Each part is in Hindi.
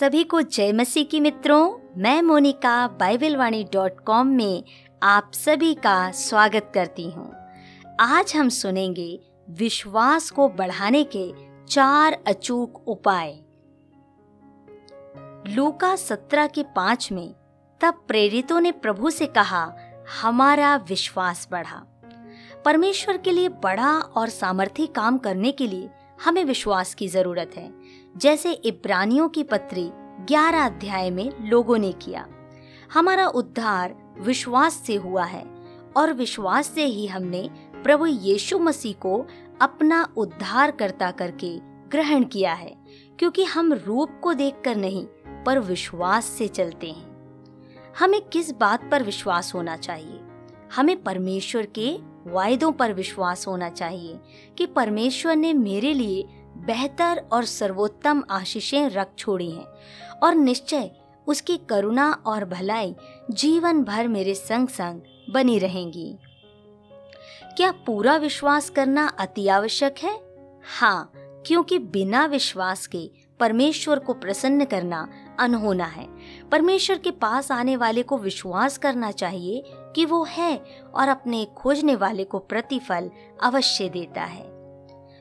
सभी को जय मसीह की मित्रों, मैं Monica Bible Vani dot com में आप सभी का स्वागत करती हूँ। आज हम सुनेंगे विश्वास को बढ़ाने के चार अचूक उपाय। लूका सत्रह के पाँच में तब प्रेरितों ने प्रभु से कहा, हमारा विश्वास बढ़ा। परमेश्वर के लिए बड़ा और सामर्थी काम करने के लिए हमें विश्वास की ज़रूरत है। जैसे इब्रानियों की पत्री 11 अध्याय में लोगों ने किया। हमारा उद्धार विश्वास से हुआ है और विश्वास से ही हमने प्रभु यीशु मसीह को अपना उद्धार करता करके ग्रहण किया है, क्योंकि हम रूप को देखकर नहीं, पर विश्वास से चलते हैं। हमें किस बात पर विश्वास होना चाहिए? हमें परमेश्वर के वायदों पर विश्वास होना चाहिए कि परमेश्वर ने मेरे लिए बेहतर और सर्वोत्तम आशीषें रख छोड़ी हैं, और निश्चय उसकी करुणा और भलाई जीवन भर मेरे संग संग बनी रहेंगी। क्या पूरा विश्वास करना अति आवश्यक है? हाँ क्योंकि बिना विश्वास के परमेश्वर को प्रसन्न करना अनहोना है। परमेश्वर के पास आने वाले को विश्वास करना चाहिए कि वो है और अपने खोजने वाले को प्रतिफल अवश्य देता है।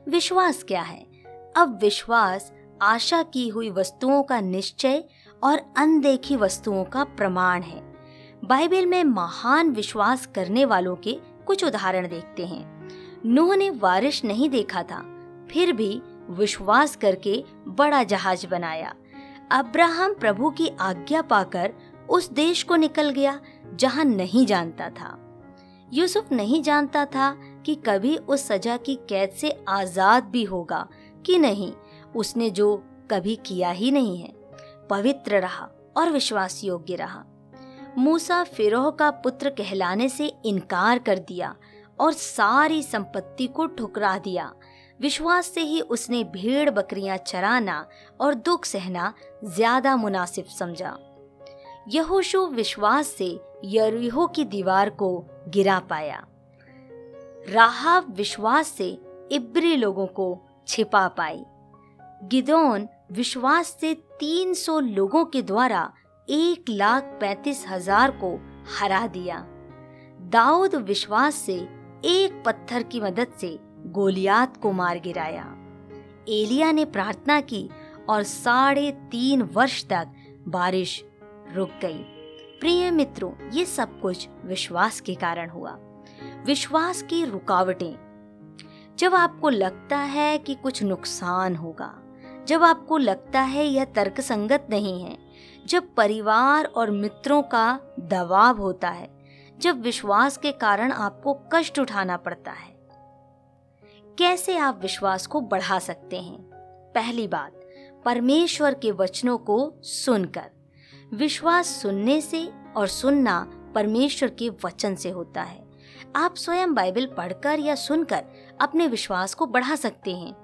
विश्वास क्या है? अब विश्वास आशा की हुई वस्तुओं का निश्चय और अनदेखी वस्तुओं का प्रमाण है। बाइबल में महान विश्वास करने वालों के कुछ उदाहरण देखते हैं। नूह ने बारिश नहीं देखा था, फिर भी विश्वास करके बड़ा जहाज़ बनाया। अब्राहम प्रभु की आज्ञा पाकर उस देश को निकल गया, जहाँ नहीं जानता था। यूसुफ नहीं जानता था कि कभी उस सजा की कैद से आज़ाद भी होगा कि नहीं, उसने जो कभी किया ही नहीं है। पवित्र रहा और विश्वास योग्य रहा। मूसा फिरोह का पुत्र कहलाने से इनकार कर दिया और सारी संपत्ति को ठुकरा दिया। विश्वास से ही उसने भेड़ बकरियाँ चराना और दुख सहना ज़्यादा मुनासिब समझा। यहोशु विश्वास से यरीहो की दीवार को गिरा पाया। राहाब विश्वास से इब्री लोगों को छिपा पाई। गिदोन विश्वास से 300 लोगों के द्वारा एक लाख पैंतीस हज़ार को हरा दिया। दाऊद विश्वास से एक पत्थर की मदद से गोलियात को मार गिराया। एलिया ने प्रार्थना की और साढ़े तीन वर्ष तक बारिश रुक गई। प्रिय मित्रों, ये सब कुछ विश्वास के कारण हुआ। विश्वास की रुकावटें जब आपको लगता है कि कुछ नुकसान होगा, जब आपको लगता है यह तर्कसंगत नहीं है, जब परिवार और मित्रों का दबाव होता है, जब विश्वास के कारण आपको कष्ट उठाना पड़ता है। कैसे आप विश्वास को बढ़ा सकते हैं? पहली बात, परमेश्वर के वचनों को सुनकर। विश्वास सुनने से और सुनना परमेश्वर के वचन से होता है। आप स्वयं बाइबल पढ़कर या सुनकर अपने विश्वास को बढ़ा सकते हैं।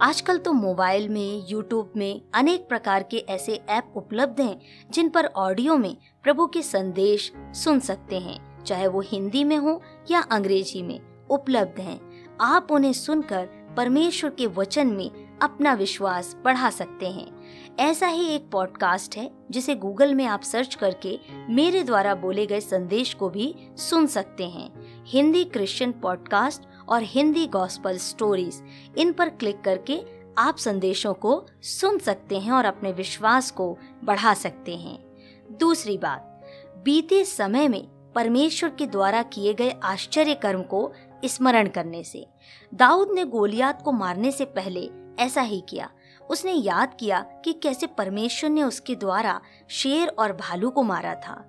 आजकल तो मोबाइल में, यूट्यूब में अनेक प्रकार के ऐसे ऐप उपलब्ध हैं, जिन पर ऑडियो में प्रभु के संदेश सुन सकते हैं, चाहे वो हिंदी में हो या अंग्रेज़ी में, उपलब्ध हैं। आप उन्हें सुनकर परमेश्वर के वचन में अपना विश्वास बढ़ा सकते हैं। ऐसा ही एक पॉडकास्ट है, जिसे गूगल में आप सर्च करके मेरे द्वारा बोले गए संदेश को भी सुन सकते हैं। हिंदी क्रिश्चियन पॉडकास्ट और हिंदी गॉस्पल स्टोरीज इन पर क्लिक करके आप संदेशों को सुन सकते हैं और अपने विश्वास को बढ़ा सकते हैं। दूसरी बात, बीते समय में परमेश्वर के द्वारा किए गए आश्चर्य कर्म को स्मरण करने से। दाऊद ने गोलियात को मारने से पहले ऐसा ही किया। उसने याद किया कि कैसे परमेश्वर ने उसके द्वारा शेर और भालू को मारा था।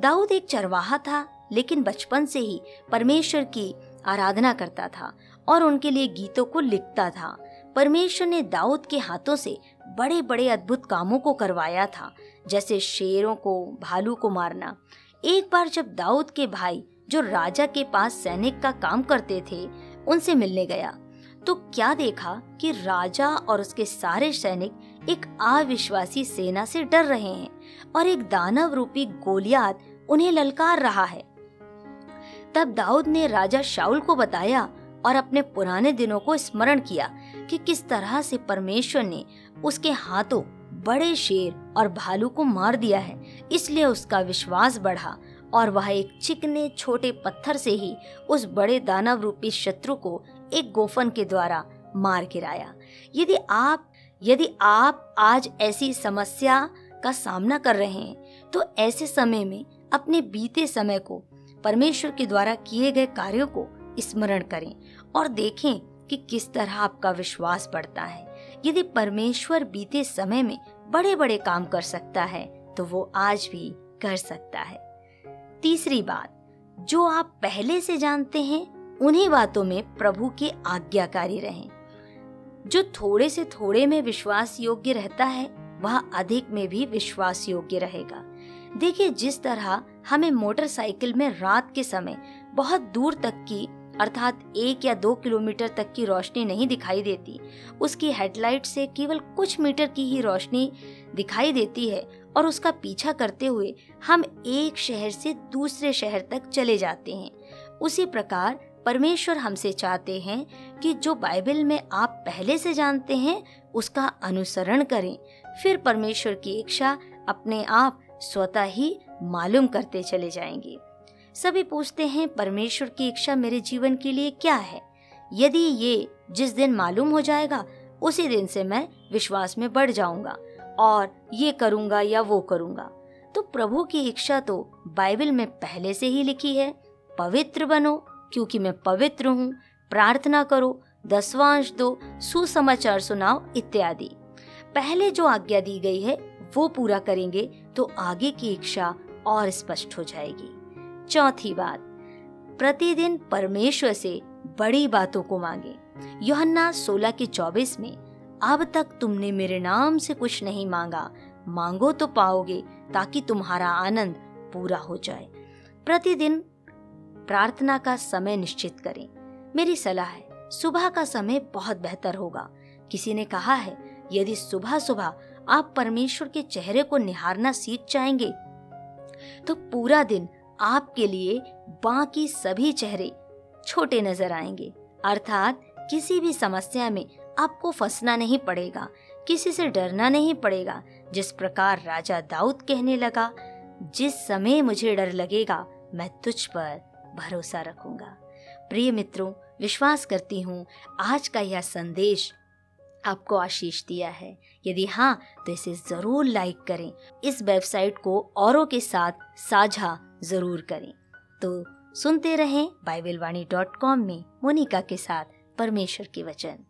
दाऊद एक चरवाहा था, लेकिन बचपन से ही परमेश्वर की आराधना करता था और उनके लिए गीतों को लिखता था। परमेश्वर ने दाऊद के हाथों से बड़े बड़े अद्भुत कामों को करवाया था, जैसे शेरों को, भालू को मारना। एक बार जब दाऊद के भाई, जो राजा के पास सैनिक का काम करते थे, उनसे मिलने गया। तो क्या देखा कि राजा और उसके सारे सैनिक एक अविश्वासी सेना से डर रहे हैं और एक दानव रूपी गोलियात उन्हें ललकार रहा है। तब दाऊद ने राजा शाउल को बताया और अपने पुराने दिनों को स्मरण किया कि किस तरह से परमेश्वर ने उसके हाथों बड़े शेर और भालू को मार दिया है, इसलिए उसका विश्वास बढ़ा और वह एक चिकने छोटे पत्थर से ही उस बड़े दानव रूपी शत्रु को एक गोफन के द्वारा मार गिराया। यदि आप यदि आप आज ऐसी समस्या का सामना कर रहे हैं तो ऐसे समय में अपने बीते समय को परमेश्वर के द्वारा किए गए कार्यों को स्मरण करें और देखें कि किस तरह आपका विश्वास बढ़ता है। यदि परमेश्वर बीते समय में बड़े बड़े काम कर सकता है तो वो आज भी कर सकता है। तीसरी बात, जो आप पहले से जानते हैं उन्हीं बातों में प्रभु के आज्ञाकारी रहें। जो थोड़े से थोड़े में विश्वास योग्य रहता है, वह अधिक में भी विश्वास योग्य रहेगा। देखिए, जिस तरह हमें मोटरसाइकिल में रात के समय बहुत दूर तक की, अर्थात एक या दो किलोमीटर तक की रोशनी नहीं दिखाई देती, उसकी हेडलाइट से केवल कुछ मीटर की ही रोशनी दिखाई देती है और उसका पीछा करते हुए हम एक शहर से दूसरे शहर तक चले जाते हैं। उसी प्रकार परमेश्वर हमसे चाहते हैं कि जो बाइबल में आप पहले से जानते हैं, उसका अनुसरण करें। फिर परमेश्वर की इच्छा अपने आप स्वतः ही मालूम करते चले जाएँगे। सभी पूछते हैं, परमेश्वर की इच्छा मेरे जीवन के लिए क्या है? यदि ये जिस दिन मालूम हो जाएगा, उसी दिन से मैं विश्वास में बढ़ जाऊँगा और ये करूँगा या वो करूँगा। तो प्रभु की इच्छा तो बाइबल में पहले से ही लिखी है, पवित्र बनो क्योंकि मैं पवित्र हूँ, प्रार्थना करो, दसवांश दो, सुसमाचार सुनाओ इत्यादि। पहले जो आज्ञा दी गई है, वो पूरा करेंगे तो आगे की इच्छा और स्पष्ट हो जाएगी। चौथी बात, प्रतिदिन परमेश्वर से बड़ी बातों को मांगे। योहन्ना सोलह के चौबीस में, अब तक तुमने मेरे नाम से कुछ नहीं मांगा, मांगो तो पाओगे ताकि तुम्हारा आनंद पूरा हो जाए। प्रतिदिन प्रार्थना का समय निश्चित करें। मेरी सलाह है, सुबह का समय बहुत बेहतर होगा। किसी ने कहा है, यदि सुबह सुबह आप परमेश्वर के चेहरे को निहारना सीख जाएँगे तो पूरा दिन आपके लिए बाकी सभी चेहरे छोटे नज़र आएँगे। अर्थात किसी भी समस्या में आपको फंसना नहीं पड़ेगा, किसी से डरना नहीं पड़ेगा। जिस प्रकार राजा दाऊद कहने लगा, जिस समय मुझे डर लगेगा, मैं तुझ पर भरोसा रखूँगा। प्रिय मित्रों, विश्वास करती हूँ, आज का यह संदेश आपको आशीष दिया है। यदि हाँ तो इसे ज़रूर लाइक करें। इस वेबसाइट को औरों के साथ साझा ज़रूर करें। तो सुनते रहें बाइबिल डॉट कॉम में मोनिका के साथ परमेश्वर के वचन।